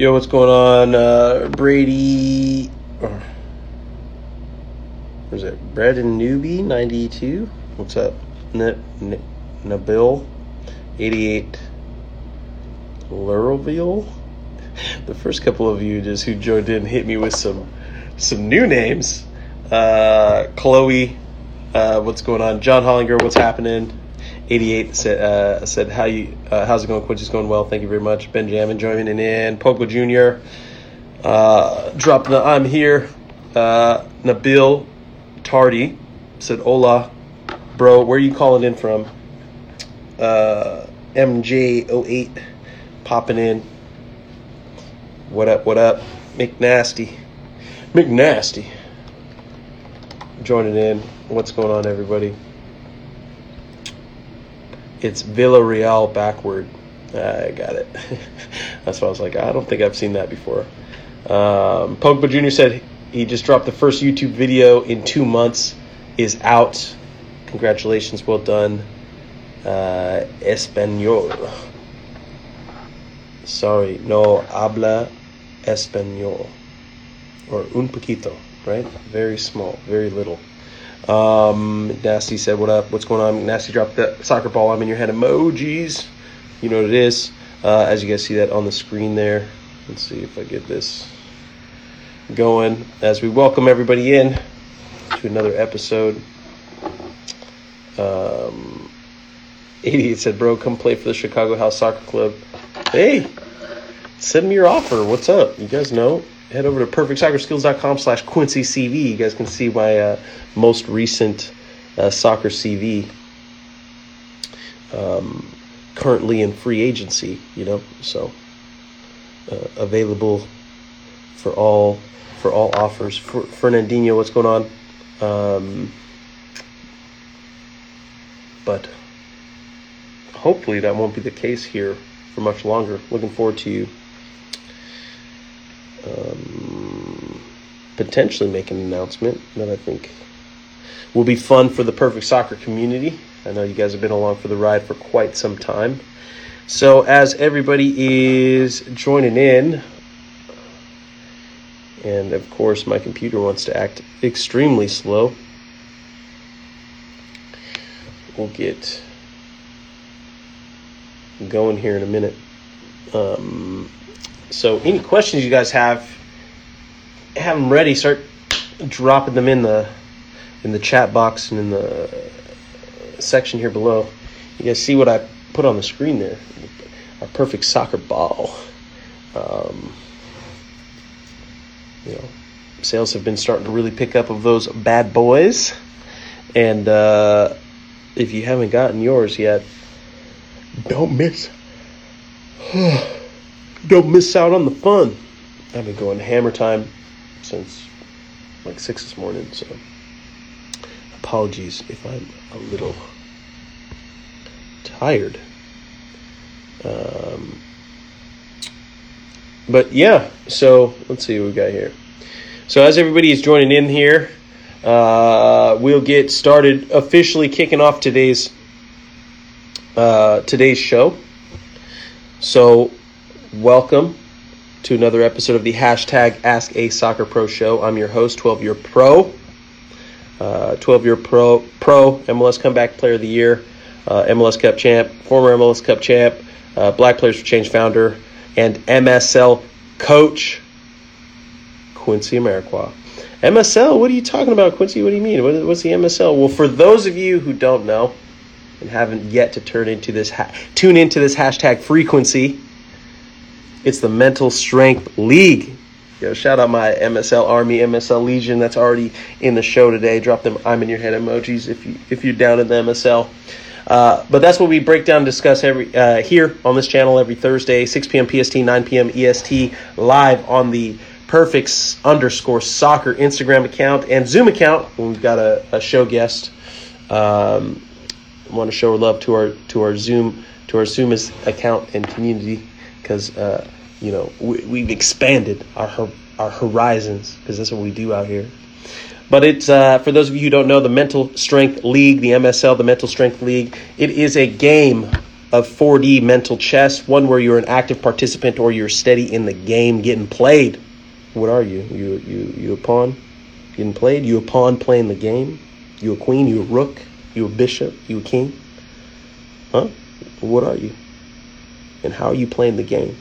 Yo, what's going on? Uh, Brady. Was it Brad and Newbie 92? What's up? N- N- Nabil 88 Lurville. The first couple of you just who joined in hit me with some some new names. Uh, Chloe, uh, what's going on? John Hollinger, what's happening? 88 said, uh, said how you uh, how's it going quincy's going well. Thank you very much. Benjamin joining in. Pogba jr uh, dropping the i'm here. Uh, nabil tardy said hola bro. Where are you calling in from? Uh, mj08 popping in. What up what up? Mcnasty mcnasty joining in. What's going on everybody it's Villarreal backward. I got it. That's why I was like, I don't think I've seen that before. Um, Pogba Jr. said he just dropped the first YouTube video in two months. Is out. Congratulations, well done. Uh, Espanol. Sorry, no habla español. Or un poquito, right? Very small, very little. Um, Nasty said, "What up? What's going on?" Nasty dropped the soccer ball. I'm in your head emojis. You know what it is. Uh, as you guys see that on the screen there. Let's see if I get this going as we welcome everybody in to another episode. Um, 88 said, "Bro, come play for the Chicago House Soccer Club." Hey, send me your offer. What's up? You guys know head over to perfectsoccerskills.com slash quincy cv you guys can see my uh, most recent uh, soccer cv um, currently in free agency you know so uh, available for all for all offers. For fernandinho what's going on? Um, but hopefully that won't be the case here for much longer. Looking forward to you um, potentially make an announcement that I think will be fun for the perfect soccer community. I know you guys have been along for the ride for quite some time. So, as everybody is joining in, and of course, my computer wants to act extremely slow, we'll get going here in a minute. Um, so, any questions you guys have, have them ready. Start dropping them in the in the chat box and in the section here below. You guys see what I put on the screen there? Our perfect soccer ball. Um, you know, sales have been starting to really pick up of those bad boys, and uh, if you haven't gotten yours yet, don't miss. don't miss out on the fun. I've been going hammer time since like six this morning, so apologies if I'm a little tired. Um, but yeah, so let's see what we got here. So as everybody is joining in here, uh, we'll get started officially kicking off today's uh, today's show. So welcome to another episode of the hashtag Ask a Soccer Pro Show. I'm your host, 12 Year Pro, uh, 12 Year Pro, Pro MLS Comeback Player of the Year, uh, MLS Cup champ, former MLS Cup champ, uh, Black Players for Change founder, and MSL coach, Quincy Amarikwa. MSL, what are you talking about, Quincy? What do you mean? What, what's the MSL? Well, for those of you who don't know and haven't yet to turn into this ha- tune into this hashtag frequency, it's the Mental Strength League. Yo, shout out my MSL Army, MSL Legion that's already in the show today. Drop them I'm in your head emojis if you if you're down in the MSL. Uh, but that's what we break down discuss every uh, here on this channel every Thursday, 6 p.m. PST, 9 p.m. EST, live on the Perfects underscore soccer Instagram account and Zoom account. We've got a, a show guest. Um, want to show love to our to our Zoom to our Zoom account and community because uh, you know we, have expanded our our horizons because that's what we do out here. But it's uh, for those of you who don't know the Mental Strength League, the MSL, the Mental Strength League. It is a game of 4D mental chess, one where you're an active participant or you're steady in the game getting played. What are you? You you you a pawn getting played? You a pawn playing the game? You a queen? You a rook? You a bishop? You a king? Huh? What are you? And how are you playing the game?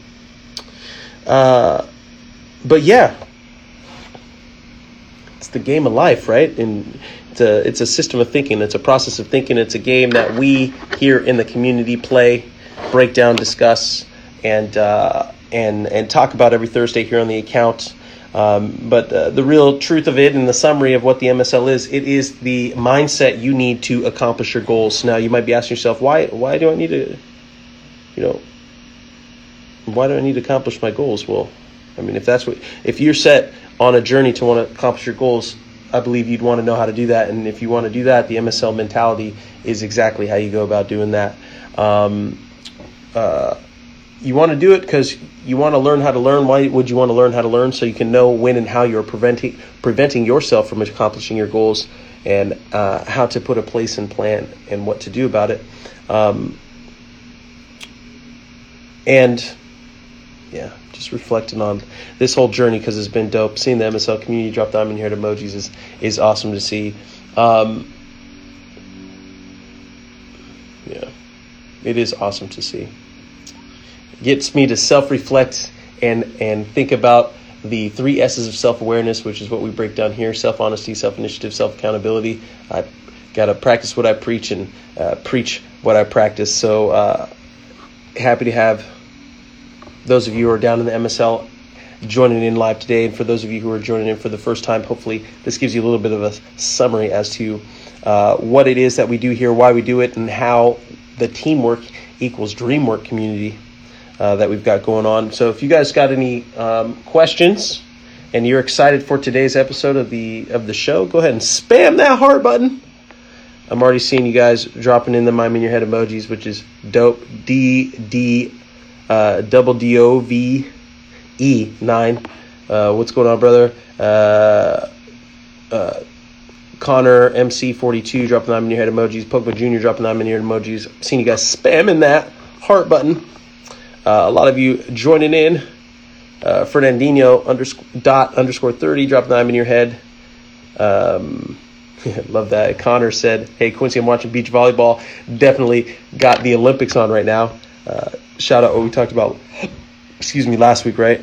Uh, but yeah, it's the game of life, right? And it's a it's a system of thinking. It's a process of thinking. It's a game that we here in the community play, break down, discuss, and uh, and and talk about every Thursday here on the account. Um, but uh, the real truth of it and the summary of what the MSL is, it is the mindset you need to accomplish your goals. Now, you might be asking yourself, why, why do I need to, you know, why do I need to accomplish my goals? Well, I mean, if that's what, if you're set on a journey to want to accomplish your goals, I believe you'd want to know how to do that. And if you want to do that, the MSL mentality is exactly how you go about doing that. Um, uh, you want to do it because you want to learn how to learn. Why would you want to learn how to learn? So you can know when and how you're preventing preventing yourself from accomplishing your goals, and uh, how to put a place and plan and what to do about it. Um, and yeah, just reflecting on this whole journey because it's been dope. Seeing the MSL community drop diamond here emojis is is awesome to see. Um, yeah, it is awesome to see gets me to self reflect and and think about the three S's of self awareness, which is what we break down here: self honesty, self initiative, self accountability. I got to practice what I preach and uh, preach what I practice. So uh, happy to have those of you who are down in the MSL joining in live today, and for those of you who are joining in for the first time, hopefully this gives you a little bit of a summary as to uh, what it is that we do here, why we do it, and how the teamwork equals dreamwork community uh, that we've got going on. So if you guys got any um, questions and you're excited for today's episode of the of the show, go ahead and spam that heart button. I'm already seeing you guys dropping in the mime in your head emojis, which is dope. D D uh, double D O V E nine. Uh, what's going on, brother? Uh, uh, Connor MC42 dropping the in your head emojis. Pokemon Jr. dropping the in your emojis. Seeing you guys spamming that heart button. Uh, a lot of you joining in. Uh, Fernandinho underscore, dot underscore 30, drop the nine in your head. Um, love that. Connor said, Hey, Quincy, I'm watching beach volleyball. Definitely got the Olympics on right now. Shout out what we talked about, excuse me, last week, right?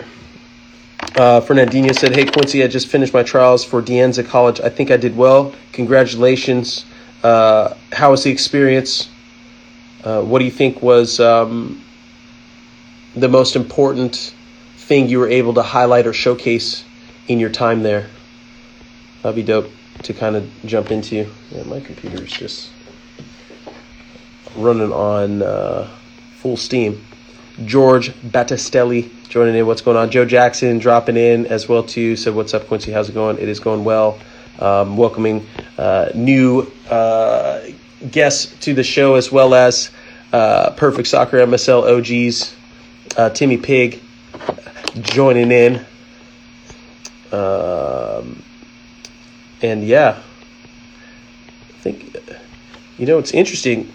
Uh, Fernandinho said, Hey, Quincy, I just finished my trials for De Anza College. I think I did well. Congratulations. Uh, how was the experience? Uh, what do you think was um, the most important thing you were able to highlight or showcase in your time there? That'd be dope to kind of jump into. Yeah, my computer is just running on uh, full steam. George Battistelli joining in. What's going on? Joe Jackson dropping in as well too. Said, "What's up, Quincy? How's it going? It is going well." Um, welcoming uh, new uh, guests to the show as well as uh, Perfect Soccer MSL OGs uh, Timmy Pig joining in. Um, and yeah, I think, you know, it's interesting.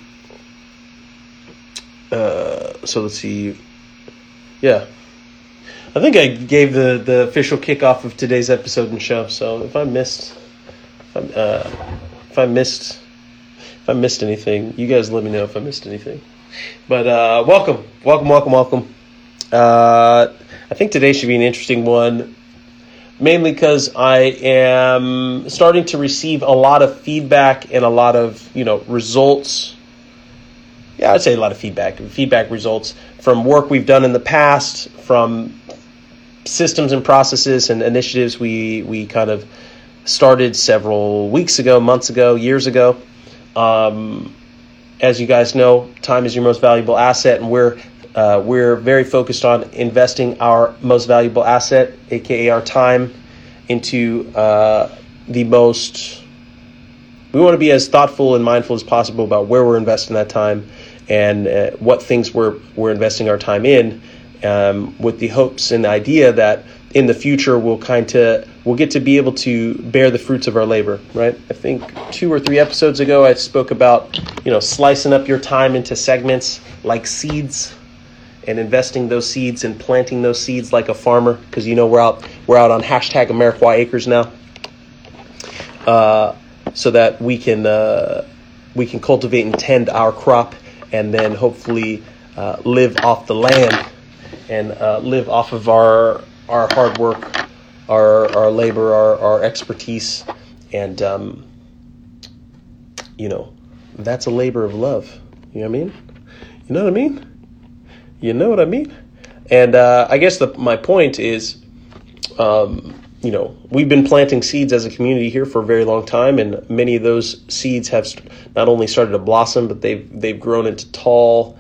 Uh, so let's see. Yeah. I think I gave the, the official kickoff of today's episode and show. So if I missed, if I, uh, if I missed if I missed anything, you guys let me know if I missed anything. But uh, welcome, welcome, welcome, welcome. Uh, I think today should be an interesting one, mainly because I am starting to receive a lot of feedback and a lot of you know results. Yeah, I'd say a lot of feedback, feedback results from work we've done in the past, from systems and processes and initiatives we we kind of started several weeks ago, months ago, years ago. Um, as you guys know, time is your most valuable asset, and we're uh, we're very focused on investing our most valuable asset, aka our time, into uh, the most. We want to be as thoughtful and mindful as possible about where we're investing that time and uh, what things we're we're investing our time in, um, with the hopes and the idea that in the future we'll kind of we'll get to be able to bear the fruits of our labor right? I think two or three episodes ago i spoke about you know slicing up your time into segments like seeds and investing those seeds and planting those seeds like a farmer because you know we're out we're out on hashtag Amarikwa acres now. Uh, so that we can uh, we can cultivate and tend our crop and then hopefully uh, live off the land and uh, live off of our our hard work, our our labor, our our expertise, and um, you know, that's a labor of love. You know what I mean? You know what I mean? You know what I mean? And uh, I guess the my point is, um, you know, we've been planting seeds as a community here for a very long time, and many of those seeds have not only started to blossom, but they've they've grown into tall,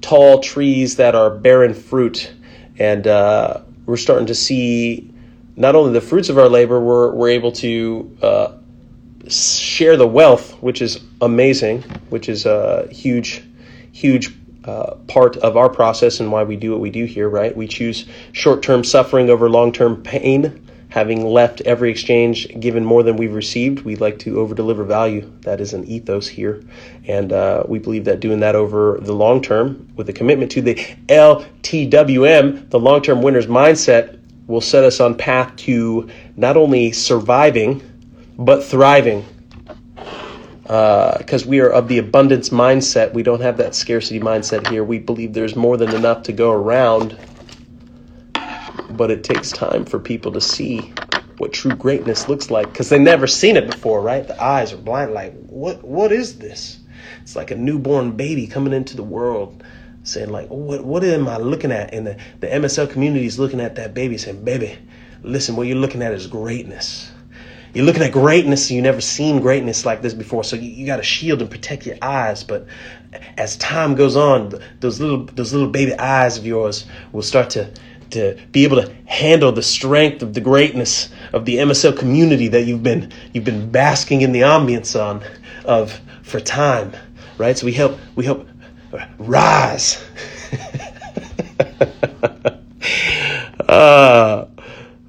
tall trees that are bearing fruit. And uh, we're starting to see not only the fruits of our labor, we're, we're able to uh, share the wealth, which is amazing, which is a huge, huge uh, part of our process and why we do what we do here, right? We choose short term suffering over long term pain. Having left every exchange given more than we've received, we like to over deliver value. That is an ethos here. And uh, we believe that doing that over the long term with a commitment to the LTWM, the long term winners mindset, will set us on path to not only surviving, but thriving because uh, we are of the abundance mindset. We don't have that scarcity mindset here. We believe there's more than enough to go around but it takes time for people to see what true greatness looks like because they've never seen it before, right? The eyes are blind. Like, what? What is this? It's like a newborn baby coming into the world, saying like, what? What am I looking at? And the the MSL community is looking at that baby, saying, baby, listen, what you're looking at is greatness. You're looking at greatness, and you've never seen greatness like this before. So you, you got to shield and protect your eyes. But as time goes on, those little those little baby eyes of yours will start to to be able to handle the strength of the greatness of the MSL community that you've been you've been basking in the ambience on of for time, right? So we help we help rise. uh,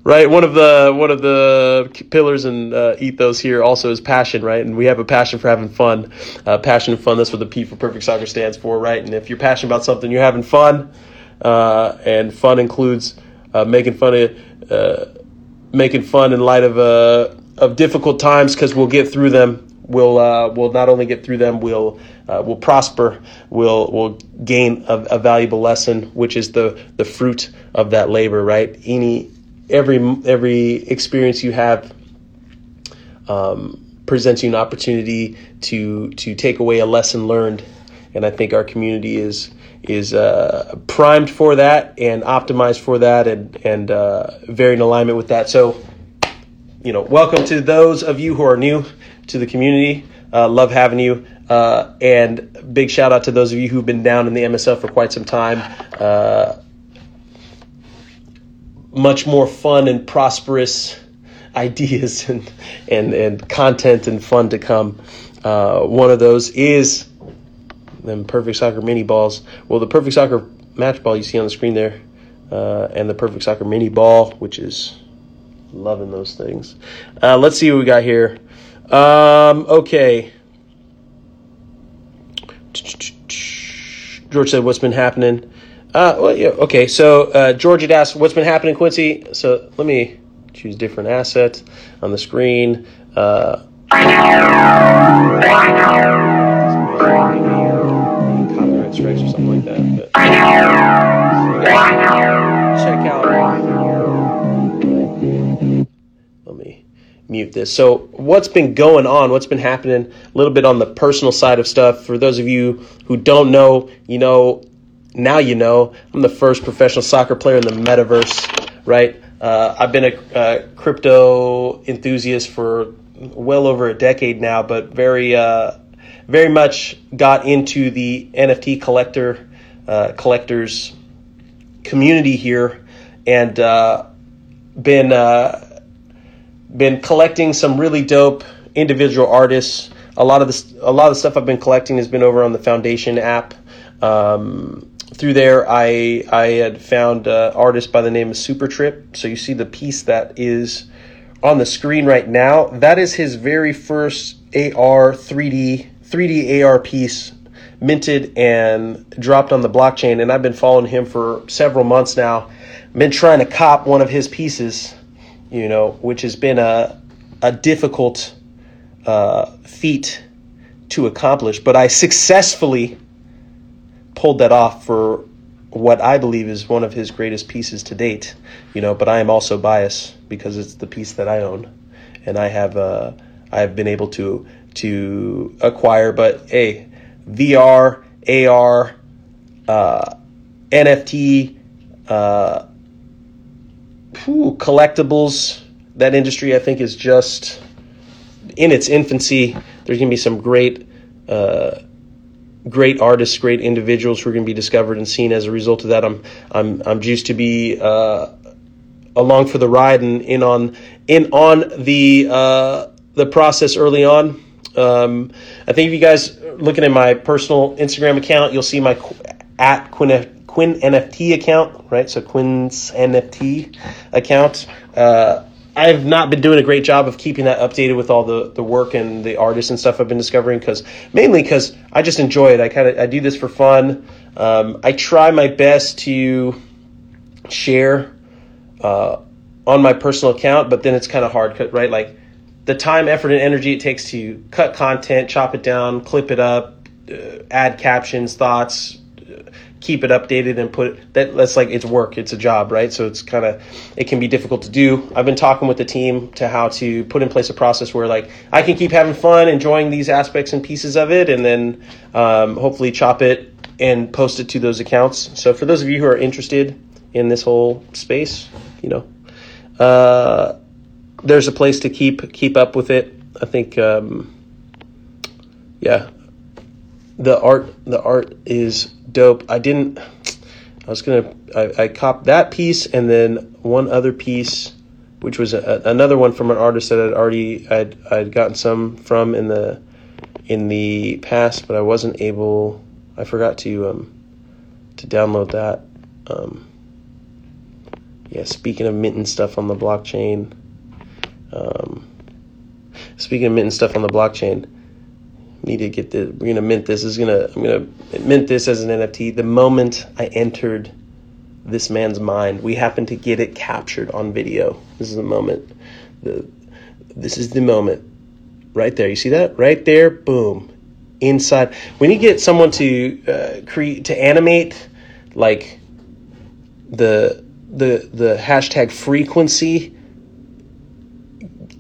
right one of the one of the pillars and uh, ethos here also is passion right and we have a passion for having fun uh, passion and fun that's what the p for perfect soccer stands for right and if you're passionate about something you're having fun uh, and fun includes uh, making fun of uh, making fun in light of uh, of difficult times because we'll get through them. We'll uh, we'll not only get through them, we'll we'll prosper. We'll we'll gain a, a, valuable lesson, which is the the fruit of that labor. Right? Any every every experience you have. Um, presents you an opportunity to to take away a lesson learned and I think our community is is uh, primed for that and optimized for that and and uh, very in alignment with that. So, you know, welcome to those of you who are new to the community. Uh, love having you. Uh, and big shout out to those of you who've been down in the MSL for quite some time. Uh, much more fun and prosperous ideas and and and content and fun to come. Uh, one of those is them Perfect Soccer mini balls. Well, the Perfect Soccer match ball you see on the screen there, uh, and the Perfect Soccer mini ball, which is loving those things. Uh, let's see what we got here. Um, okay. George said, "What's been happening?" Uh, well, yeah, okay. So uh, George had asked, "What's been happening, Quincy?" So let me choose different assets on the screen. Uh, Strikes or something like that. But check out. Let me mute this. So, what's been going on? What's been happening? A little bit on the personal side of stuff. For those of you who don't know, you know, now you know. I'm the first professional soccer player in the metaverse, right? Uh, I've been a, a, crypto enthusiast for well over a decade now, but very, uh, very much got into the NFT collector uh, collectors community here, and uh, been uh, been collecting some really dope individual artists. A lot of this, a lot of the stuff I've been collecting has been over on the Foundation app. Um, through there, I I had found an artist by the name of Supertrip. So you see the piece that is on the screen right now. That is his very first AR 3D 3D AR piece minted and dropped on the blockchain. And I've been following him for several months now. Been trying to cop one of his pieces, you know, which has been a a difficult uh, feat to accomplish. But I successfully pulled that off for what I believe is one of his greatest pieces to date. You know, but I am also biased because it's the piece that I own, and I have uh, I have been able to to acquire. But hey, VR, AR, uh, NFT, uh, whew, collectibles. That industry, I think, is just in its infancy. There's going to be some great, uh, great artists, great individuals who are going to be discovered and seen as a result of that. I'm, I'm, I'm juiced to be uh, along for the ride and in on, in on the, uh, the process early on. Um, I think if you guys are looking at my personal Instagram account, you'll see my at Quinn, Quinn NFT account, right? So Quinn's NFT account. Uh, I've not been doing a great job of keeping that updated with all the, the work and the artists and stuff I've been discovering because mainly because I just enjoy it. I kind of I do this for fun. Um, I try my best to share uh, on my personal account, but then it's kind of hard, right? Like the time, effort, and energy it takes to cut content, chop it down, clip it up, uh, add captions, thoughts, uh, keep it updated, and put that. That's like it's work. It's a job, right? So it's kind of it can be difficult to do. I've been talking with the team to how to put in place a process where like I can keep having fun, enjoying these aspects and pieces of it, and then um, hopefully chop it and post it to those accounts. So for those of you who are interested in this whole space, you know. Uh, there's a place to keep keep up with it. I think, um, yeah, the art the art is dope. I didn't. I was gonna. I, I copped that piece and then one other piece, which was a, another one from an artist that I'd already I'd I'd gotten some from in the in the past, but I wasn't able. I forgot to um, to download that. Um, yeah, speaking of minting stuff on the blockchain. Um, speaking of minting stuff on the blockchain, need to get the. We're gonna mint this. this is gonna. I'm gonna mint this as an NFT. The moment I entered this man's mind, we happened to get it captured on video. This is the moment. The. This is the moment. Right there. You see that? Right there. Boom. Inside. When you get someone to uh, create to animate, like the the the hashtag frequency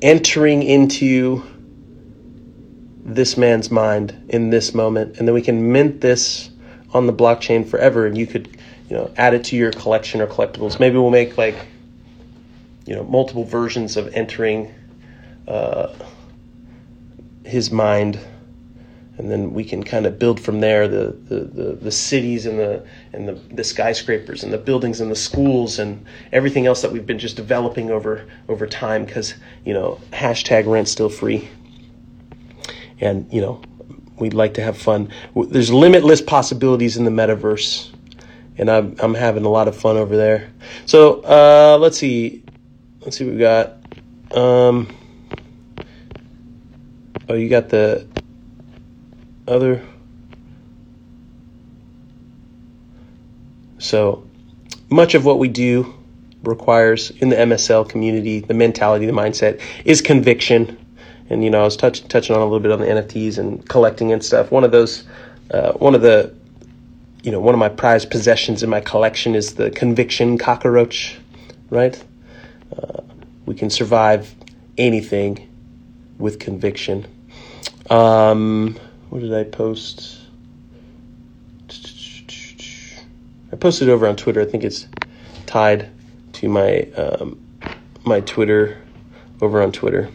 entering into this man's mind in this moment and then we can mint this on the blockchain forever and you could you know add it to your collection or collectibles. Maybe we'll make like you know multiple versions of entering uh, his mind and then we can kind of build from there the, the, the, the, cities and the and the, the skyscrapers and the buildings and the schools and everything else that we've been just developing over over time because you know hashtag rent still free. And you know we'd like to have fun. There's limitless possibilities in the metaverse and I'm, I'm having a lot of fun over there. So uh, let's see let's see what we got. Um, oh you got the other. So much of what we do requires in the MSL community, the mentality, the mindset is conviction. and you know I was touch, touching on a little bit on the NFTs and collecting and stuff. One of those, uh, one of the, you know, one of my prized possessions in my collection is the Conviction cockroach, right? Uh, we can survive anything with conviction. Um, what did I post? I posted over on Twitter. I think it's tied to my um, my Twitter over on Twitter.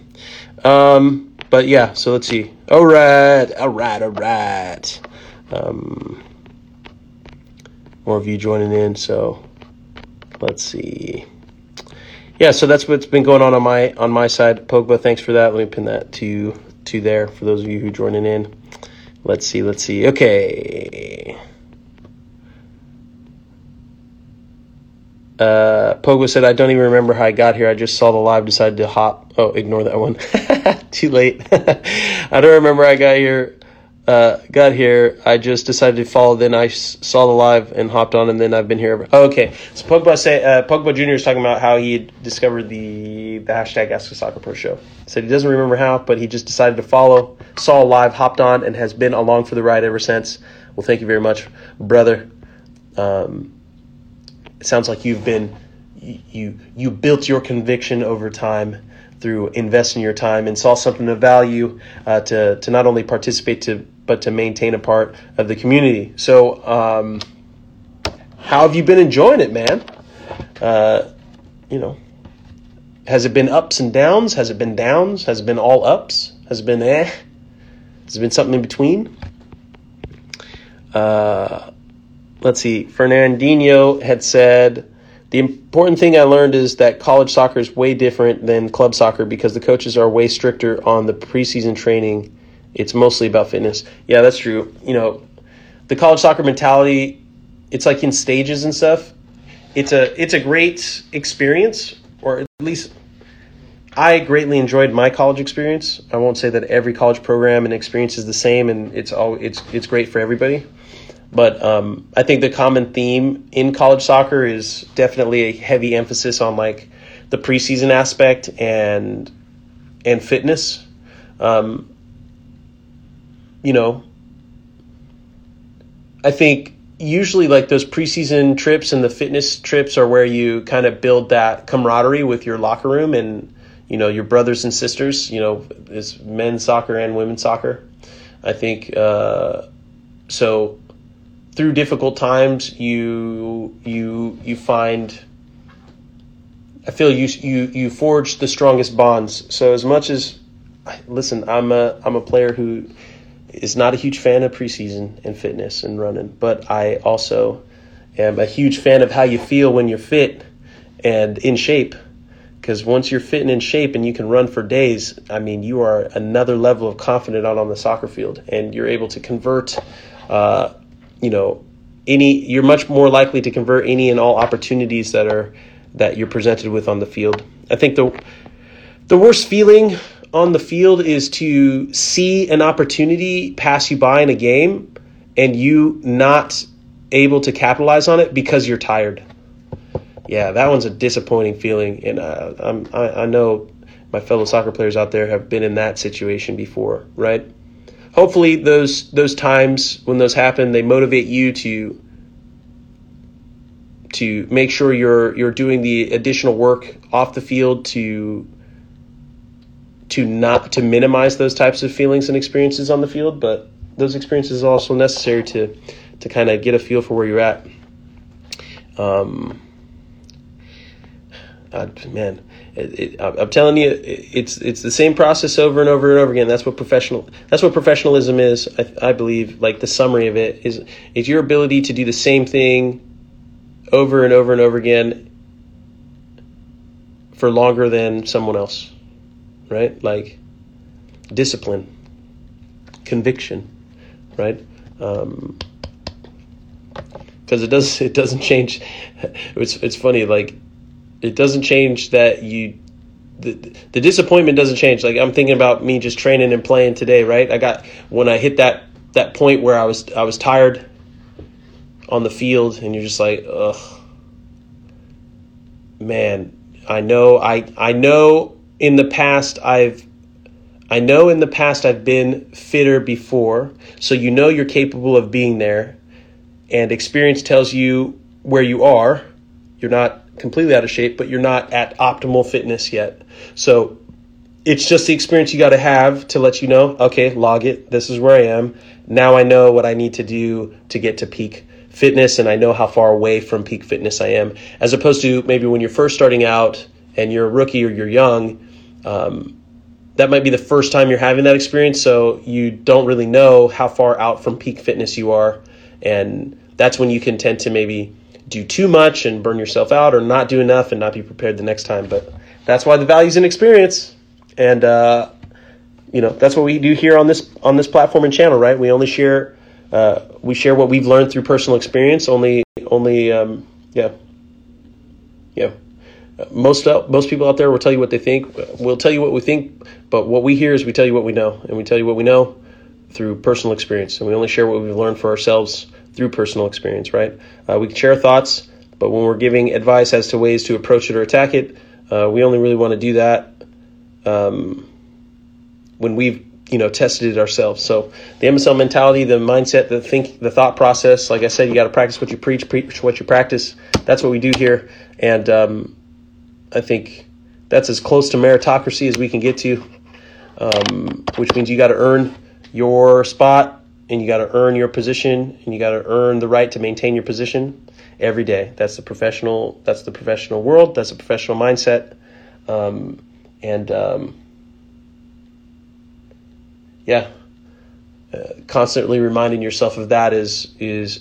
Um, but yeah, so let's see. All right, all right, all right. Um, more of you joining in. So let's see. Yeah, so that's what's been going on on my on my side. Pogba, thanks for that. Let me pin that to to there for those of you who joining in. Let's see. Let's see. Okay. Uh, Pogo said, I don't even remember how I got here. I just saw the live, decided to hop. Oh, ignore that one. Too late. I don't remember I got here. Uh, got here. I just decided to follow. Then I saw the live and hopped on, and then I've been here. Oh, okay. So Pogba say uh, Pogba Jr. is talking about how he discovered the the hashtag Ask a Soccer Pro show. Said he doesn't remember how, but he just decided to follow, saw a live, hopped on, and has been along for the ride ever since. Well, thank you very much, brother. Um, it sounds like you've been you you built your conviction over time through investing your time and saw something of value uh, to to not only participate to but to maintain a part of the community. So, um, how have you been enjoying it, man? Uh, you know, has it been ups and downs? Has it been downs? Has it been all ups? Has it been eh? Has it been something in between? Uh, let's see, Fernandinho had said, the important thing I learned is that college soccer is way different than club soccer because the coaches are way stricter on the preseason training. It's mostly about fitness. Yeah, that's true. You know, the college soccer mentality, it's like in stages and stuff. It's a it's a great experience, or at least I greatly enjoyed my college experience. I won't say that every college program and experience is the same, and it's all it's it's great for everybody. But um, I think the common theme in college soccer is definitely a heavy emphasis on like the preseason aspect and and fitness. Um, you know, I think usually like those preseason trips and the fitness trips are where you kind of build that camaraderie with your locker room and you know your brothers and sisters. You know, it's men's soccer and women's soccer. I think uh, so through difficult times you you you find I feel you you you forge the strongest bonds. So as much as listen, I'm a I'm a player who is not a huge fan of preseason and fitness and running, but I also am a huge fan of how you feel when you're fit and in shape. Because once you're fit and in shape and you can run for days, I mean, you are another level of confident out on the soccer field, and you're able to convert uh, you know any you're much more likely to convert any and all opportunities that are that you're presented with on the field. I think the the worst feeling on the field is to see an opportunity pass you by in a game and you not able to capitalize on it because you're tired. Yeah, that one's a disappointing feeling, and uh, I'm, I, I know my fellow soccer players out there have been in that situation before, right? hopefully those those times when those happen, they motivate you to to make sure you're you're doing the additional work off the field to to not to minimize those types of feelings and experiences on the field, but those experiences are also necessary to to kind of get a feel for where you're at. Um, uh, man, it, it, I'm telling you, it's it's the same process over and over and over again. That's what professional. That's what professionalism is. I, I believe. Like the summary of it is, is your ability to do the same thing over and over and over again for longer than someone else, right? Like discipline, conviction, right? Um, because it does it doesn't change. It's it's funny like it doesn't change that you the, the disappointment doesn't change. Like I'm thinking about me just training and playing today, right? I got when I hit that that point where I was I was tired on the field and you're just like, ugh. Man, I know I I know in the past I've I know in the past I've been fitter before, so you know you're capable of being there, and experience tells you where you are. You're not completely out of shape, but you're not at optimal fitness yet. So it's just the experience you got to have to let you know, okay, log it. This is where I am. Now I know what I need to do to get to peak fitness and I know how far away from peak fitness I am. As opposed to maybe when you're first starting out and you're a rookie or you're young, um, that might be the first time you're having that experience. So you don't really know how far out from peak fitness you are. And that's when you can tend to maybe do too much and burn yourself out or not do enough and not be prepared the next time. But that's why the value's in experience. And, uh, you know, that's what we do here on this, on this platform and channel, right? We only share, uh, we share what we've learned through personal experience. Only, only, um, yeah. Yeah most most people out there will tell you what they think. We'll tell you what we think, but what we hear is we tell you what we know, and we tell you what we know through personal experience, and we only share what we've learned for ourselves through personal experience. Right? Uh, we can share thoughts, but when we're giving advice as to ways to approach it or attack it, uh, we only really want to do that um, when we've you know tested it ourselves. So the MSL mentality, the mindset, the think, the thought process. Like I said, you got to practice what you preach, preach what you practice. That's what we do here, and um, I think that's as close to meritocracy as we can get to, um, which means you got to earn your spot and you got to earn your position and you got to earn the right to maintain your position every day. That's the professional. That's the professional world. That's a professional mindset, um, and um, yeah, uh, constantly reminding yourself of that is is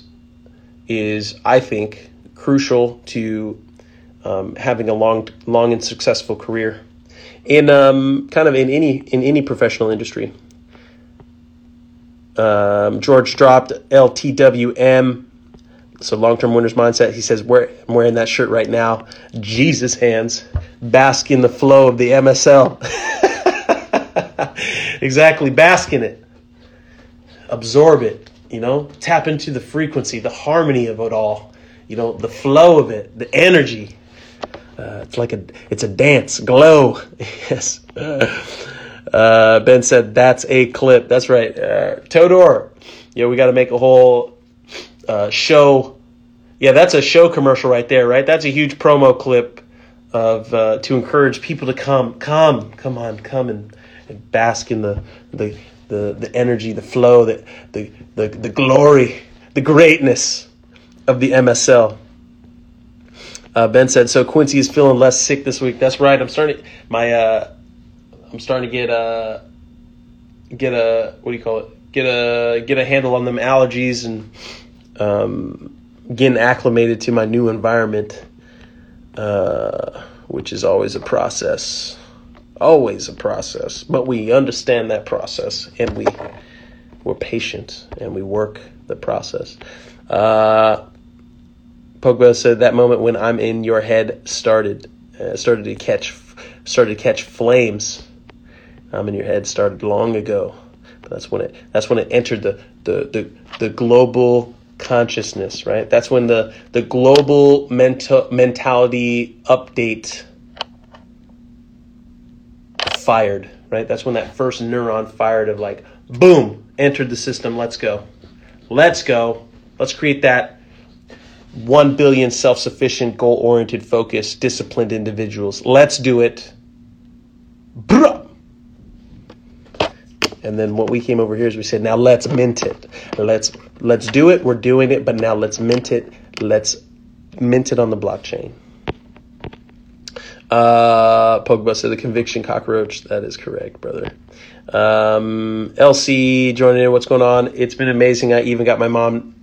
is I think crucial to um, having a long, long and successful career in um, kind of in any in any professional industry. Um, George dropped LTWM, so long term winners mindset. He says, "We're I'm wearing that shirt right now. Jesus hands, bask in the flow of the MSL. exactly, bask in it, absorb it. You know, tap into the frequency, the harmony of it all. You know, the flow of it, the energy." Uh, it's like a it's a dance. Glow. yes. Uh, ben said that's a clip. That's right. Uh, Todor. Yeah, we got to make a whole uh, show. Yeah, that's a show commercial right there. Right. That's a huge promo clip of uh, to encourage people to come, come, come on, come and, and bask in the the the the energy, the flow, the the the, the glory, the greatness of the MSL. Uh, ben said, "So Quincy is feeling less sick this week." That's right. I'm starting my. Uh, I'm starting to get a get a what do you call it? Get a get a handle on them allergies and um, getting acclimated to my new environment, uh, which is always a process. Always a process, but we understand that process and we we're patient and we work the process. Uh, Pogba said that moment when I'm in your head started uh, started to catch started to catch flames. I'm in your head started long ago, but that's when it that's when it entered the the the, the global consciousness, right? That's when the the global mental mentality update fired, right? That's when that first neuron fired of like boom, entered the system, let's go. Let's go. Let's create that 1 billion self sufficient, goal oriented, focused, disciplined individuals. Let's do it. Bruh. And then what we came over here is we said, now let's mint it. Let's let's do it. We're doing it, but now let's mint it. Let's mint it on the blockchain. Uh, Pogba said the conviction cockroach. That is correct, brother. Um, LC joining in. What's going on? It's been amazing. I even got my mom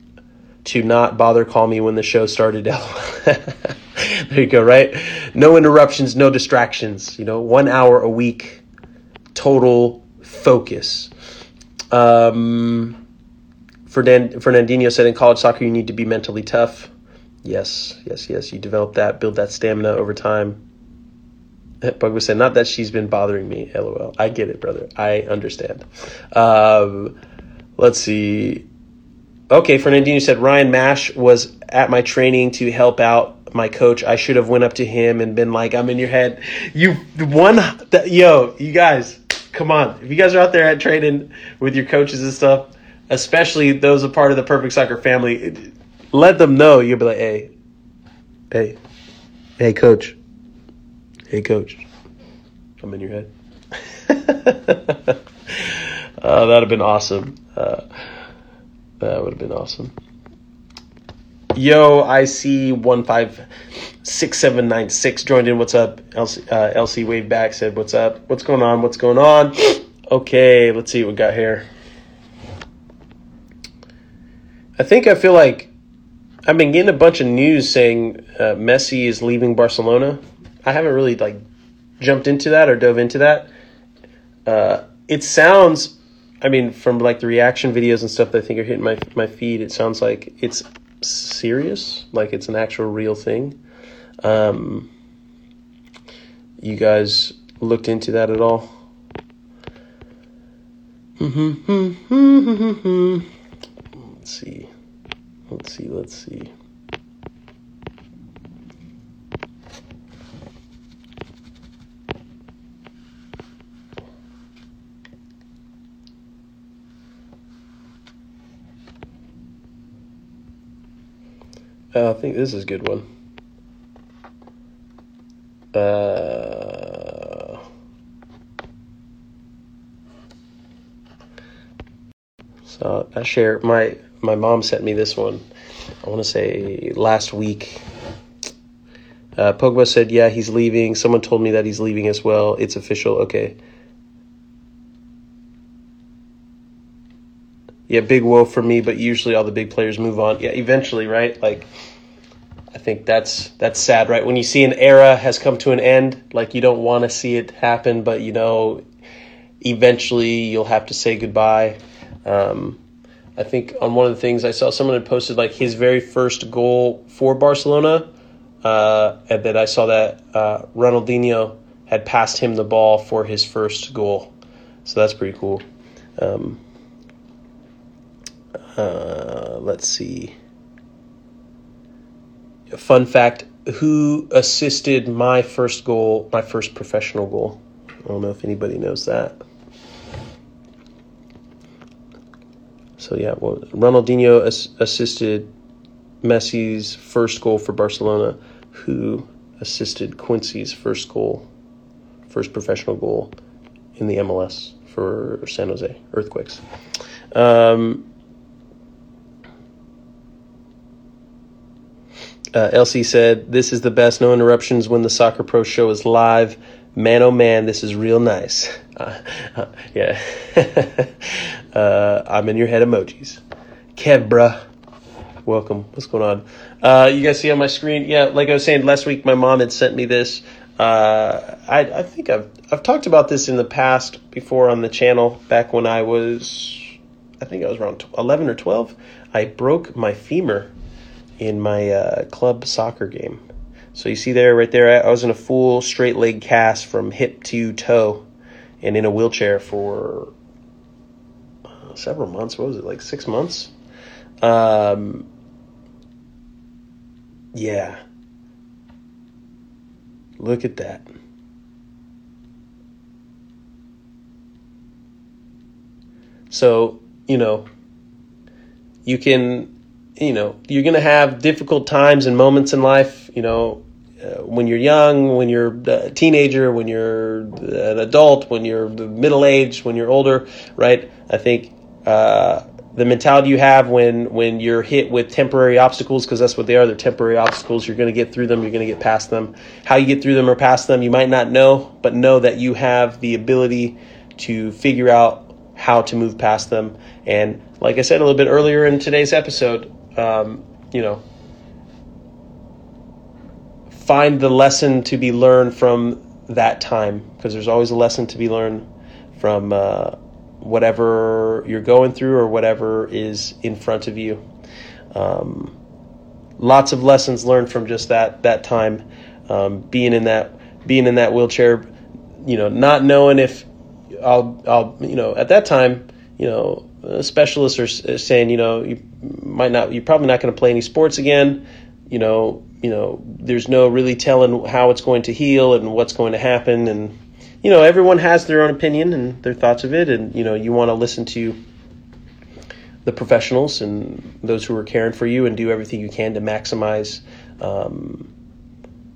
to not bother call me when the show started. there you go, right? No interruptions, no distractions. You know, one hour a week, total focus. Um, Fernand- Fernandinho said in college soccer you need to be mentally tough. Yes, yes, yes. You develop that, build that stamina over time. Pogba said, not that she's been bothering me. LOL. I get it, brother. I understand. Um, let's see. Okay, Fernandinho said Ryan Mash was at my training to help out my coach. I should have went up to him and been like, "I'm in your head." You one, yo, you guys, come on. If you guys are out there at training with your coaches and stuff, especially those a part of the Perfect Soccer family, let them know. You'll be like, hey, hey, hey, coach, hey, coach. I'm in your head. uh, that'd have been awesome. Uh, that would have been awesome. Yo, I see one five six seven nine six joined in. What's up? LC, uh, LC waved back, said, "What's up? What's going on? What's going on?" Okay, let's see what we got here. I think I feel like I've been getting a bunch of news saying uh, Messi is leaving Barcelona. I haven't really like jumped into that or dove into that. Uh, it sounds, I mean, from like the reaction videos and stuff that I think are hitting my my feed, it sounds like it's serious, like it's an actual real thing. Um, you guys looked into that at all? Mm-hmm, mm-hmm, mm-hmm, let's see. Let's see. Let's see. Uh, I think this is a good one. Uh, so I share my my mom sent me this one. I want to say last week. Uh, Pogba said, "Yeah, he's leaving." Someone told me that he's leaving as well. It's official. Okay. Yeah, big woe for me, but usually all the big players move on. Yeah, eventually, right? Like I think that's that's sad, right? When you see an era has come to an end, like you don't want to see it happen, but you know, eventually you'll have to say goodbye. Um, I think on one of the things I saw someone had posted like his very first goal for Barcelona, uh, and then I saw that uh, Ronaldinho had passed him the ball for his first goal, so that's pretty cool. Um, uh, let's see. Fun fact who assisted my first goal, my first professional goal? I don't know if anybody knows that. So, yeah, well, Ronaldinho as- assisted Messi's first goal for Barcelona, who assisted Quincy's first goal, first professional goal in the MLS for San Jose Earthquakes. Um, Uh, Elsie said, This is the best. No interruptions when the Soccer Pro show is live. Man, oh man, this is real nice. Uh, uh, yeah. Uh, I'm in your head emojis. Kev, bruh. Welcome. What's going on? Uh, you guys see on my screen? Yeah, like I was saying last week, my mom had sent me this. Uh, I, I think I've, I've talked about this in the past before on the channel back when I was, I think I was around 11 or 12. I broke my femur in my uh, club soccer game. So you see there, right there, I was in a full straight leg cast from hip to toe and in a wheelchair for uh, several months. What was it, like six months? Um, yeah. Look at that. So, you know, you can you know, you're going to have difficult times and moments in life, you know, uh, when you're young, when you're a teenager, when you're an adult, when you're middle aged, when you're older, right? I think uh, the mentality you have when when you're hit with temporary obstacles, because that's what they are, they're temporary obstacles. You're going to get through them. You're going to get past them. How you get through them or past them, you might not know, but know that you have the ability to figure out how to move past them. And like I said a little bit earlier in today's episode, um, you know, find the lesson to be learned from that time because there's always a lesson to be learned from uh, whatever you're going through or whatever is in front of you. Um, lots of lessons learned from just that that time, um, being in that being in that wheelchair, you know, not knowing if I'll I'll you know at that time, you know, specialists are saying, you know, you might not, you're probably not going to play any sports again. You know, you know, there's no really telling how it's going to heal and what's going to happen, and you know, everyone has their own opinion and their thoughts of it, and you know, you want to listen to the professionals and those who are caring for you, and do everything you can to maximize um,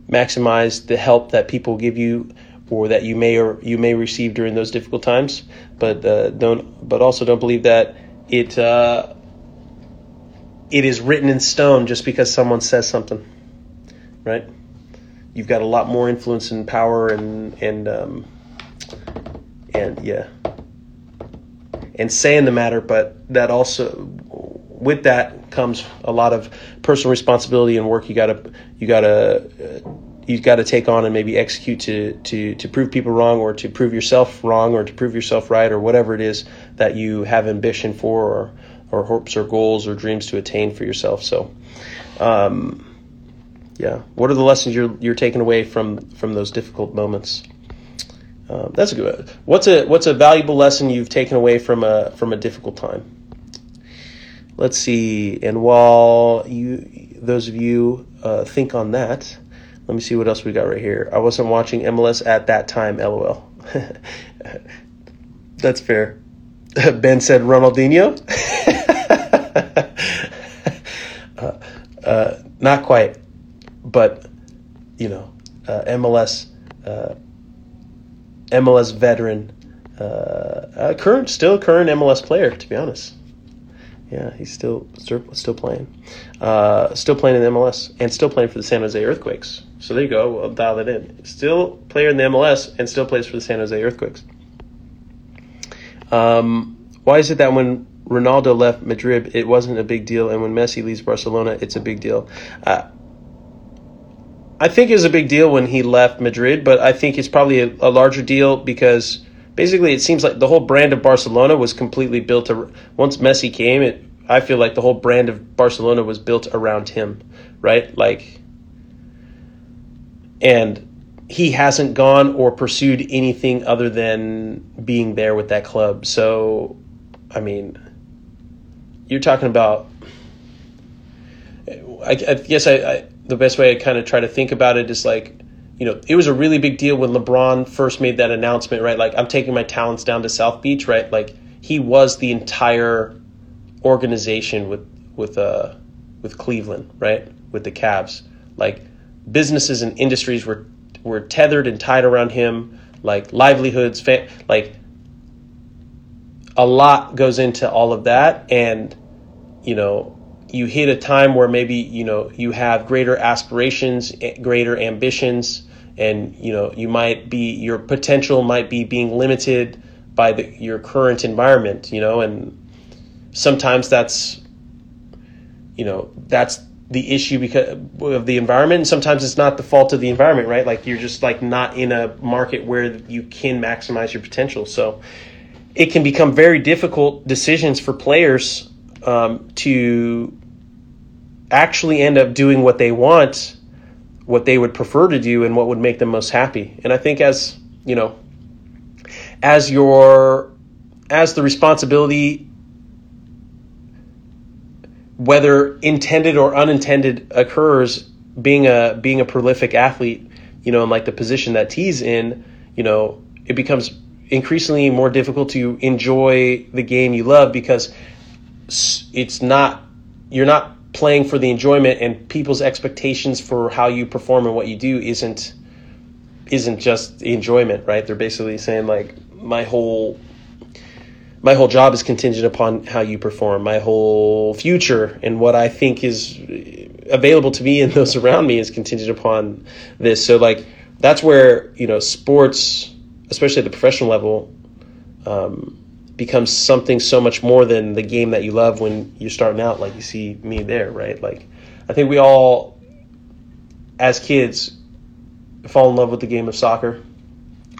maximize the help that people give you or that you may or you may receive during those difficult times. But uh, don't but also don't believe that it uh, it is written in stone just because someone says something, right? You've got a lot more influence and power and and um, and yeah, and saying the matter, but that also with that comes a lot of personal responsibility and work you gotta you gotta uh, you gotta take on and maybe execute to to to prove people wrong or to prove yourself wrong or to prove yourself right or whatever it is that you have ambition for or or hopes or goals or dreams to attain for yourself. So um, yeah. What are the lessons you're you're taking away from from those difficult moments? Um, that's a good what's a what's a valuable lesson you've taken away from a from a difficult time? Let's see. And while you, those of you, uh, think on that, let me see what else we got right here. I wasn't watching MLS at that time. LOL. That's fair. Ben said Ronaldinho. uh, uh, not quite, but you know, uh, MLS, uh, MLS veteran, uh, current, still current MLS player. To be honest. Yeah, he's still still playing, uh, still playing in the MLS, and still playing for the San Jose Earthquakes. So there you go. We'll dial that in. Still player in the MLS, and still plays for the San Jose Earthquakes. Um, why is it that when Ronaldo left Madrid, it wasn't a big deal, and when Messi leaves Barcelona, it's a big deal? Uh, I think it was a big deal when he left Madrid, but I think it's probably a, a larger deal because basically it seems like the whole brand of Barcelona was completely built to, once Messi came it I feel like the whole brand of Barcelona was built around him right like and he hasn't gone or pursued anything other than being there with that club so I mean you're talking about I, I guess I, I the best way I kind of try to think about it is like you know, it was a really big deal when LeBron first made that announcement, right? Like, I'm taking my talents down to South Beach, right? Like, he was the entire organization with with uh with Cleveland, right? With the Cavs, like businesses and industries were were tethered and tied around him, like livelihoods, like a lot goes into all of that, and you know, you hit a time where maybe you know you have greater aspirations, greater ambitions. And you know you might be your potential might be being limited by the, your current environment you know? And sometimes that's you know that's the issue because of the environment and sometimes it's not the fault of the environment right like you're just like not in a market where you can maximize your potential so it can become very difficult decisions for players um, to actually end up doing what they want what they would prefer to do and what would make them most happy. And I think as, you know, as your as the responsibility whether intended or unintended occurs being a being a prolific athlete, you know, in like the position that T's in, you know, it becomes increasingly more difficult to enjoy the game you love because it's not you're not playing for the enjoyment and people's expectations for how you perform and what you do isn't isn't just enjoyment, right? They're basically saying like my whole my whole job is contingent upon how you perform. My whole future and what I think is available to me and those around me is contingent upon this. So like that's where you know sports, especially at the professional level, um, becomes something so much more than the game that you love when you're starting out like you see me there right like i think we all as kids fall in love with the game of soccer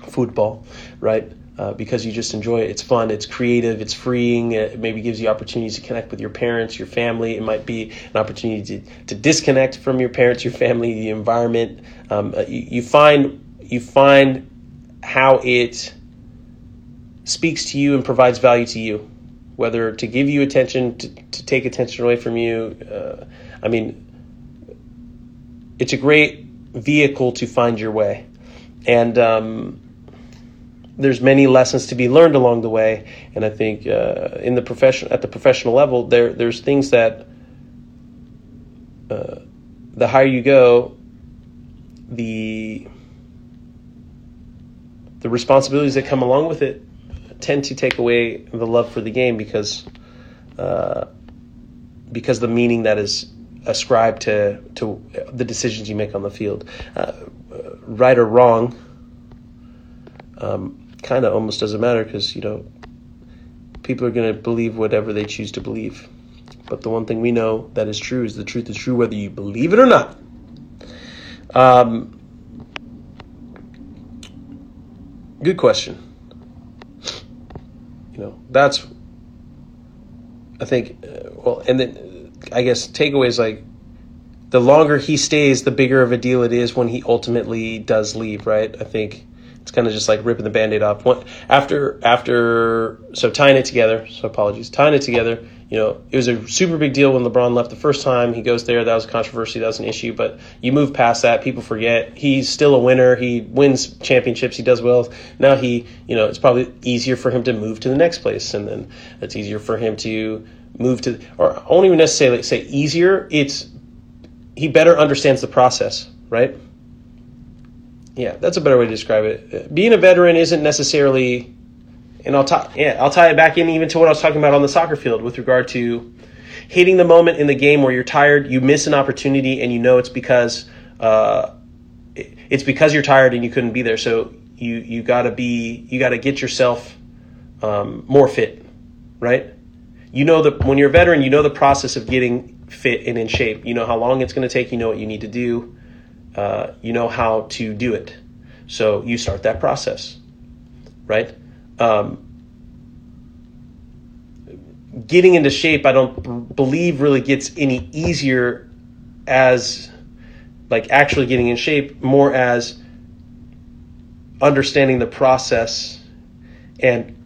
football right uh, because you just enjoy it. It's fun. It's creative. It's freeing. It maybe gives you opportunities to connect with your parents your family. It might be an opportunity to, to disconnect from your parents your family the environment. Um, uh, you, you find you find how it speaks to you and provides value to you, whether to give you attention, to, to take attention away from you. Uh, I mean, it's a great vehicle to find your way. And um, there's many lessons to be learned along the way, and I think uh, in the profession at the professional level, there there's things that uh, the higher you go, the the responsibilities that come along with it tend to take away the love for the game because uh, because the meaning that is ascribed to to the decisions you make on the field, uh, right or wrong. Um, kind of almost doesn't matter because you know people are going to believe whatever they choose to believe. But the one thing we know that is true is the truth is true whether you believe it or not. Um, good question. You know, that's, I think, uh, well, and then I guess takeaways like the longer he stays, the bigger of a deal it is when he ultimately does leave, right? I think it's kind of just like ripping the band-aid off. after after so tying it together. So apologies, tying it together. You know, it was a super big deal when LeBron left the first time. He goes there. That was a controversy. That was an issue. But you move past that. People forget. He's still a winner. He wins championships. He does well. Now he, you know, it's probably easier for him to move to the next place, and then it's easier for him to move to, or I won't even necessarily say easier. It's he better understands the process, right? Yeah, that's a better way to describe it. Being a veteran isn't necessarily, and I'll tie, yeah, I'll tie it back in even to what I was talking about on the soccer field with regard to hitting the moment in the game where you're tired, you miss an opportunity, and you know it's because uh, it's because you're tired and you couldn't be there. So you you gotta be you gotta get yourself um, more fit, right? You know that when you're a veteran, you know the process of getting fit and in shape. You know how long it's going to take. You know what you need to do uh, you know how to do it. So you start that process, right? Um, getting into shape, I don't b- believe really gets any easier as like actually getting in shape, more as understanding the process and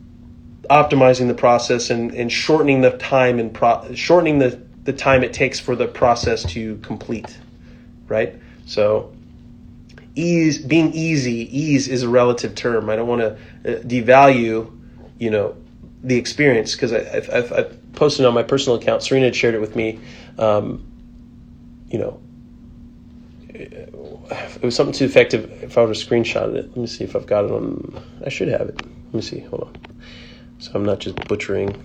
optimizing the process and, and shortening the time and pro- shortening the, the time it takes for the process to complete, right? So ease being easy ease is a relative term. I don't want to uh, devalue you know the experience because I've, I've, I've, posted on my personal account. Serena had shared it with me um, you know it was something to the effect of if i were to screenshot it. Let me see if i've got it on i should have it. Let me see hold on. So i'm not just butchering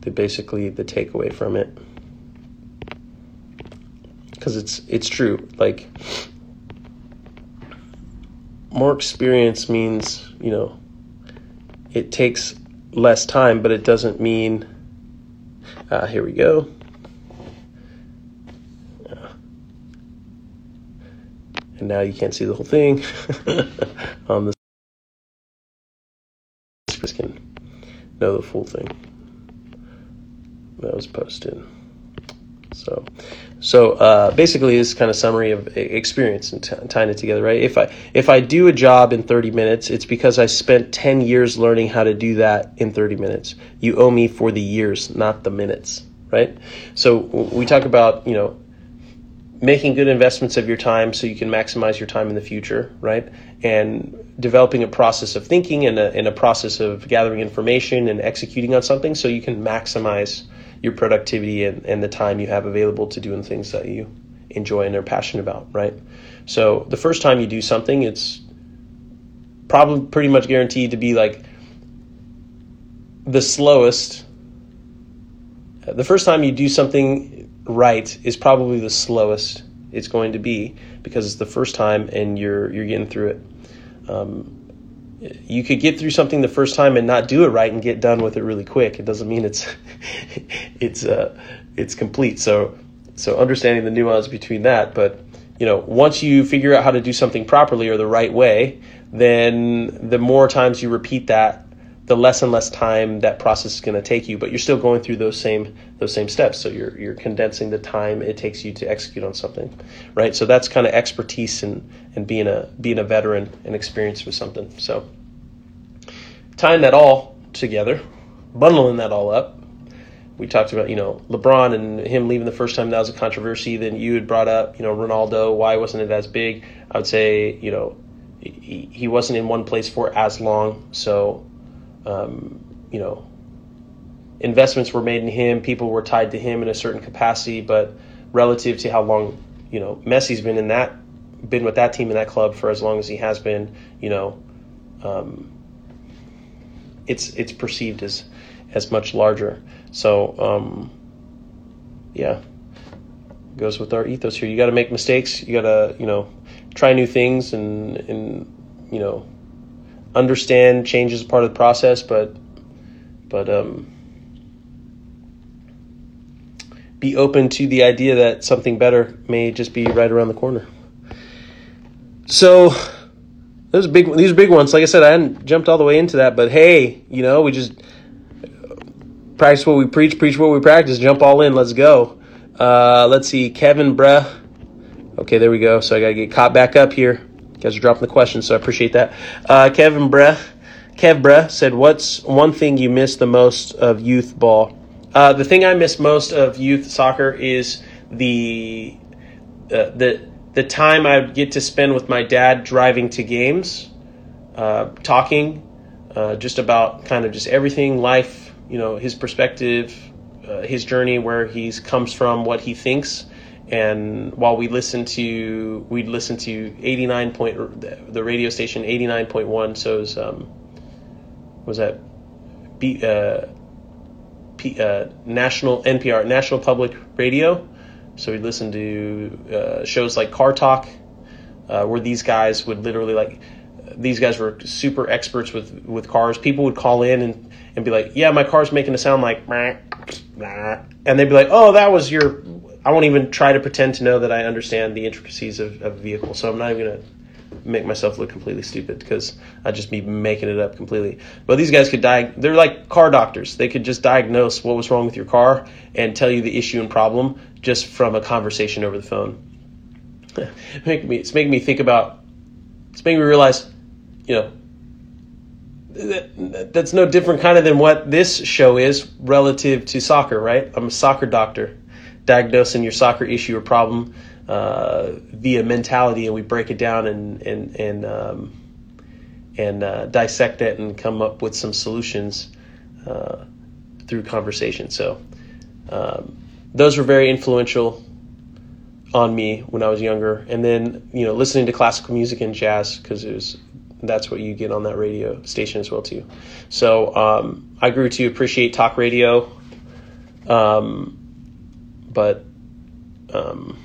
the basically the takeaway from it because it's it's true. Like more experience means you know it takes less time, but it doesn't mean. Uh, here we go. Uh, and now you can't see the whole thing on the can know the full thing that was posted. So, so uh, basically, this kind of summary of experience and t- tying it together, right? If I if I do a job in 30 minutes, it's because I spent 10 years learning how to do that in 30 minutes. You owe me for the years, not the minutes, right? So we talk about you know making good investments of your time so you can maximize your time in the future, right? And developing a process of thinking and a, and a process of gathering information and executing on something so you can maximize your productivity and, and the time you have available to doing things that you enjoy and are passionate about, right? So the first time you do something, it's probably pretty much guaranteed to be like the slowest. The first time you do something right is probably the slowest it's going to be because it's the first time and you're you're getting through it. Um, you could get through something the first time and not do it right and get done with it really quick. It doesn't mean it's it's uh, it's complete. So so understanding the nuance between that, but you know, once you figure out how to do something properly or the right way, then the more times you repeat that, the less and less time that process is going to take you. But you're still going through those same those same steps. So you're you're condensing the time it takes you to execute on something, right? So that's kind of expertise and and being a being a veteran and experienced with something. So tying that all together, bundling that all up. We talked about, you know, LeBron and him leaving the first time that was a controversy. Then you had brought up, you know, Ronaldo. Why wasn't it as big? I would say, you know, he, he wasn't in one place for as long. So, um, you know, investments were made in him. People were tied to him in a certain capacity, but relative to how long, you know, Messi's been in that, been with that team in that club for as long as he has been, you know, um, it's it's perceived as as much larger. So, um, yeah, goes with our ethos here. You got to make mistakes. You got to, you know, try new things and and you know, understand change is part of the process. But but um, be open to the idea that something better may just be right around the corner. So those big these are big ones. Like I said, I hadn't jumped all the way into that, but hey, you know, we just practice what we preach, preach what we practice, jump all in, let's go. Uh, let's see, Kevin Bruh. Okay, there we go. So I got to get caught back up here. Guys are dropping the questions, so I appreciate that. Uh, Kevin Breh, Kev Bruh said, What's one thing you miss the most of youth ball? Uh, the thing I miss most of youth soccer is the uh, the the time I get to spend with my dad driving to games, uh, talking, uh, just about kind of just everything, life, you know, his perspective, uh, his journey, where he comes from, what he thinks. And while we listen to, we'd listen to 89 point, the radio station 89.1, so it was, um, was that B, uh, P, uh, National NPR, National Public Radio. So we'd listen to uh, shows like Car Talk, uh, where these guys would literally like, these guys were super experts with, with cars. People would call in and, and be like, yeah, my car's making a sound like, and they'd be like, oh, that was your. I won't even try to pretend to know that I understand the intricacies of, of a vehicle, so I'm not even gonna make myself look completely stupid because I'd just be making it up completely. But these guys could die. They're like car doctors. They could just diagnose what was wrong with your car and tell you the issue and problem just from a conversation over the phone. make me, it's making me think about. It's making me realize, you know, that, that's no different kind of than what this show is relative to soccer, right? I'm a soccer doctor, diagnosing your soccer issue or problem uh, via mentality, and we break it down and and and um, and uh, dissect it and come up with some solutions uh, through conversation. So um, those were very influential on me when I was younger, and then you know listening to classical music and jazz because it was that's what you get on that radio station as well too. So um, I grew to appreciate talk radio, um, but um,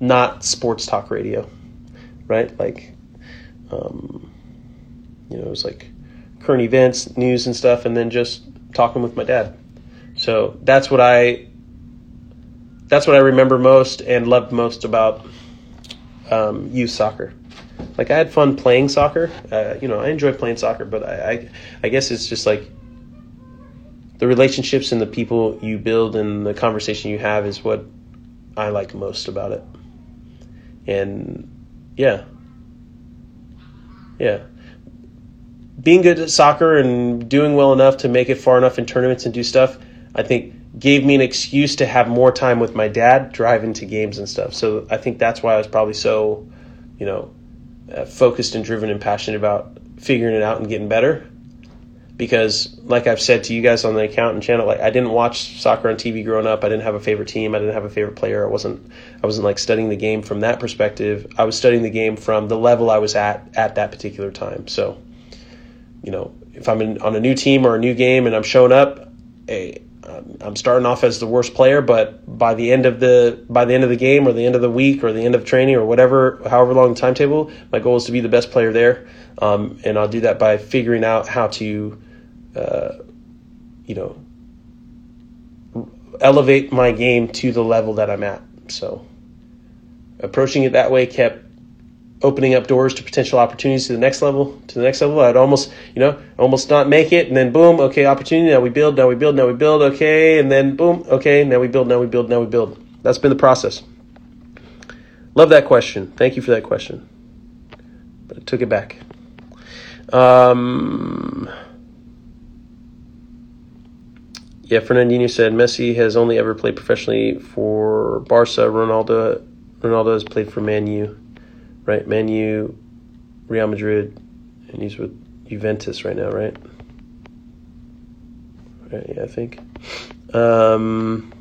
not sports talk radio, right? Like, um, you know, it was like current events, news and stuff, and then just talking with my dad. So that's what I that's what I remember most and loved most about um, youth soccer like I had fun playing soccer. Uh, you know, I enjoy playing soccer, but I, I, I guess it's just like the relationships and the people you build and the conversation you have is what I like most about it. And yeah, yeah, being good at soccer and doing well enough to make it far enough in tournaments and do stuff, I think gave me an excuse to have more time with my dad driving to games and stuff. So I think that's why I was probably so, you know, uh, focused and driven and passionate about figuring it out and getting better. Because, like I've said to you guys on the accountant channel, like I didn't watch soccer on TV growing up. I didn't have a favorite team. I didn't have a favorite player. I wasn't. I wasn't like studying the game from that perspective. I was studying the game from the level I was at at that particular time. So, you know, if I'm in, on a new team or a new game and I'm showing up, hey, I'm starting off as the worst player, but by the end of the by the end of the game or the end of the week or the end of training or whatever, however long the timetable, my goal is to be the best player there, um, and I'll do that by figuring out how to, uh, you know, elevate my game to the level that I'm at. So, approaching it that way kept opening up doors to potential opportunities to the next level to the next level. I'd almost you know almost not make it and then boom okay opportunity now we build now we build now we build okay and then boom okay now we build now we build now we build. That's been the process. Love that question. Thank you for that question. But i took it back. Um, yeah fernandinho said messi has only ever played professionally for barca ronaldo ronaldo has played for man u right? Man U, Real Madrid, and he's with Juventus right now, right? Right, yeah, I think. Um,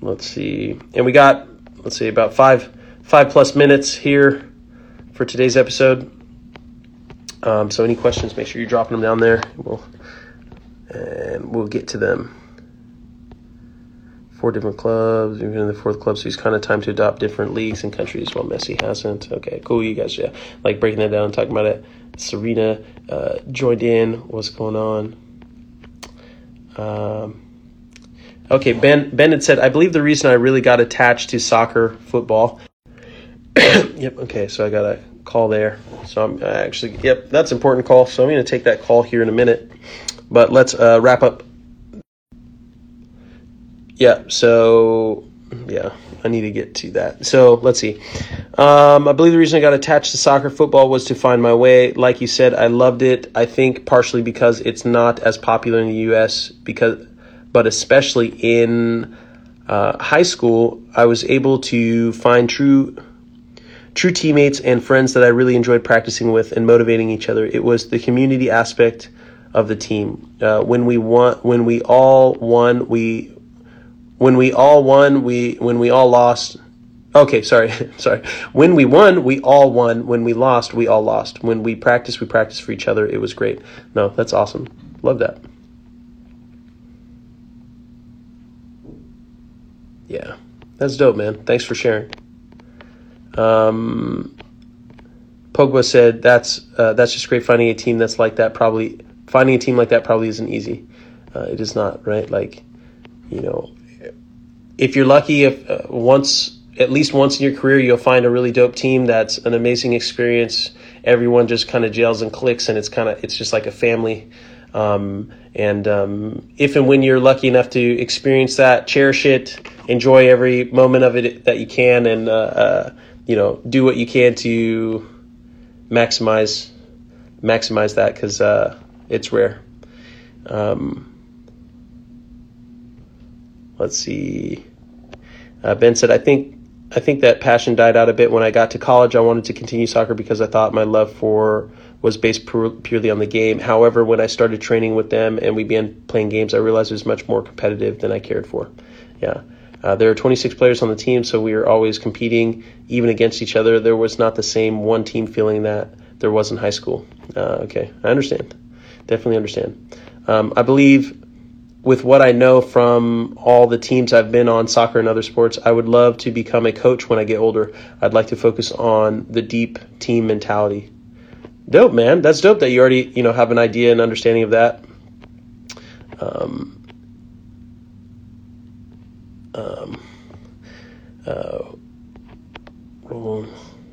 let's see, and we got let's see about five five plus minutes here for today's episode. Um, so any questions, make sure you're dropping them down there. We'll and we'll get to them. Four different clubs, even in the fourth club, so he's kind of time to adopt different leagues and countries while Messi hasn't. Okay, cool. You guys, yeah, like breaking that down, talking about it. Serena uh, joined in. What's going on? Um, okay, Ben. Ben had said, I believe the reason I really got attached to soccer, football. yep. Okay, so I got a call there. So I'm actually, yep, that's important call. So I'm going to take that call here in a minute. But let's uh, wrap up. Yeah. So yeah, I need to get to that. So let's see. Um, I believe the reason I got attached to soccer football was to find my way. Like you said, I loved it. I think partially because it's not as popular in the U.S. because, but especially in uh, high school, I was able to find true true teammates and friends that I really enjoyed practicing with and motivating each other. It was the community aspect of the team. Uh, when we won, when we all won, we when we all won, we when we all lost. Okay, sorry, sorry. When we won, we all won. When we lost, we all lost. When we practiced, we practiced for each other. It was great. No, that's awesome. Love that. Yeah, that's dope, man. Thanks for sharing. Um, Pogba said that's uh, that's just great. Finding a team that's like that probably finding a team like that probably isn't easy. Uh, it is not right. Like you know, if you're lucky, if uh, once at least once in your career you'll find a really dope team that's an amazing experience. Everyone just kind of gels and clicks, and it's kind of it's just like a family. Um, and um, if and when you're lucky enough to experience that, cherish it, enjoy every moment of it that you can, and uh, uh, you know do what you can to maximize maximize that because uh, it's rare. Um, let's see. Uh, ben said, "I think I think that passion died out a bit when I got to college. I wanted to continue soccer because I thought my love for was based pur- purely on the game. However, when I started training with them and we began playing games, I realized it was much more competitive than I cared for. Yeah." Uh, there are 26 players on the team, so we are always competing, even against each other. There was not the same one team feeling that there was in high school. Uh, okay, I understand. Definitely understand. Um, I believe with what I know from all the teams I've been on, soccer and other sports, I would love to become a coach when I get older. I'd like to focus on the deep team mentality. Dope, man. That's dope that you already you know have an idea and understanding of that. Um, um, uh,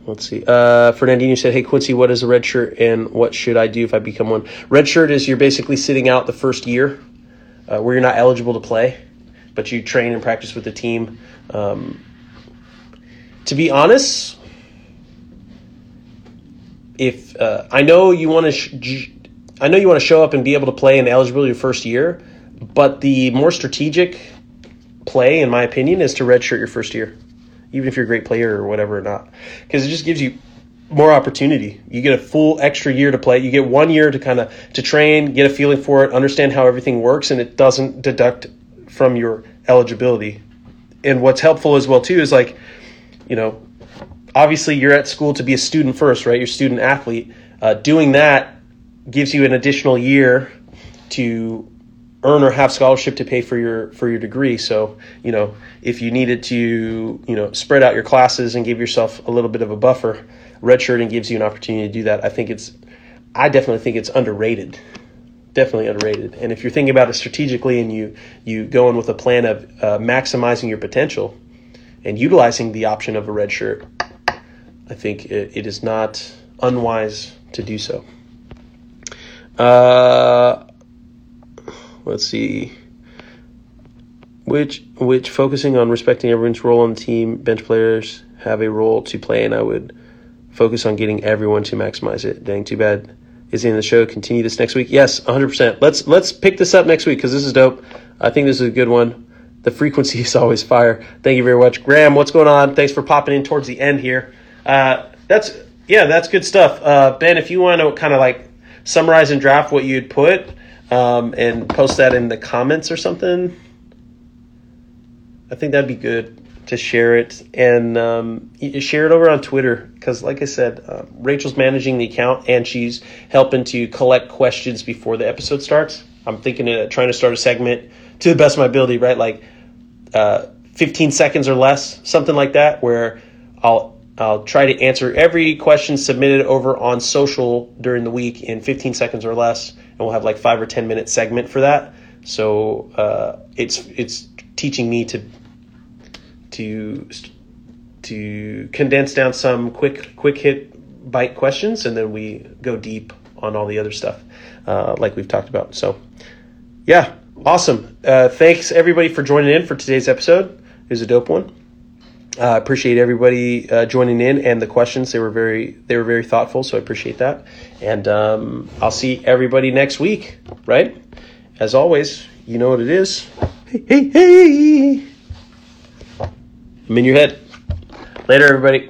let's see. Uh, Fernandinho said, "Hey Quincy, what is a red shirt, and what should I do if I become one?" Red shirt is you're basically sitting out the first year, uh, where you're not eligible to play, but you train and practice with the team. Um, to be honest, if uh, I know you want to, sh- I know you want to show up and be able to play and eligible your first year, but the more strategic play, in my opinion, is to redshirt your first year, even if you're a great player or whatever or not, because it just gives you more opportunity. You get a full extra year to play. You get one year to kind of to train, get a feeling for it, understand how everything works, and it doesn't deduct from your eligibility. And what's helpful as well too is like, you know, obviously you're at school to be a student first, right? You're student athlete. Uh, doing that gives you an additional year to earn or have scholarship to pay for your for your degree. So you know if you needed to you know spread out your classes and give yourself a little bit of a buffer, redshirting gives you an opportunity to do that. I think it's I definitely think it's underrated. Definitely underrated. And if you're thinking about it strategically and you you go in with a plan of uh, maximizing your potential and utilizing the option of a red shirt, I think it, it is not unwise to do so. Uh, let's see. Which which focusing on respecting everyone's role on the team bench players have a role to play and i would focus on getting everyone to maximize it. Dang too bad. Is in the show? Continue this next week? Yes 100% let's let's pick this up next week because this is dope. I think this is a good one. The frequency is always fire. Thank you very much. Graham what's going on? Thanks for popping in towards the end here. Uh, that's yeah, that's good stuff. Uh, ben, if you want to kind of like summarize and draft what you'd put um, and post that in the comments or something, I think that'd be good to share it and um, share it over on Twitter because, like I said, uh, Rachel's managing the account and she's helping to collect questions before the episode starts. I'm thinking of trying to start a segment to the best of my ability, right? Like uh, 15 seconds or less, something like that, where I'll I'll try to answer every question submitted over on social during the week in 15 seconds or less, we'll have like five or 10 minute segment for that. So uh, it's it's teaching me to to to condense down some quick quick hit bite questions, and then we go deep on all the other stuff, uh, like we've talked about. So, yeah, awesome. Uh, thanks everybody for joining in for today's episode. It was a dope one. I uh, appreciate everybody uh, joining in and the questions. They were very they were very thoughtful, so I appreciate that. And um, I'll see everybody next week. Right? As always, you know what it is. Hey, hey, hey! I'm in your head. Later, everybody.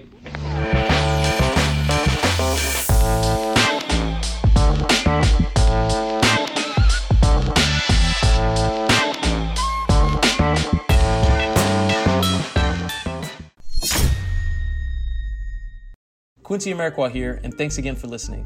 Quincy Amarikwa here, and thanks again for listening.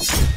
you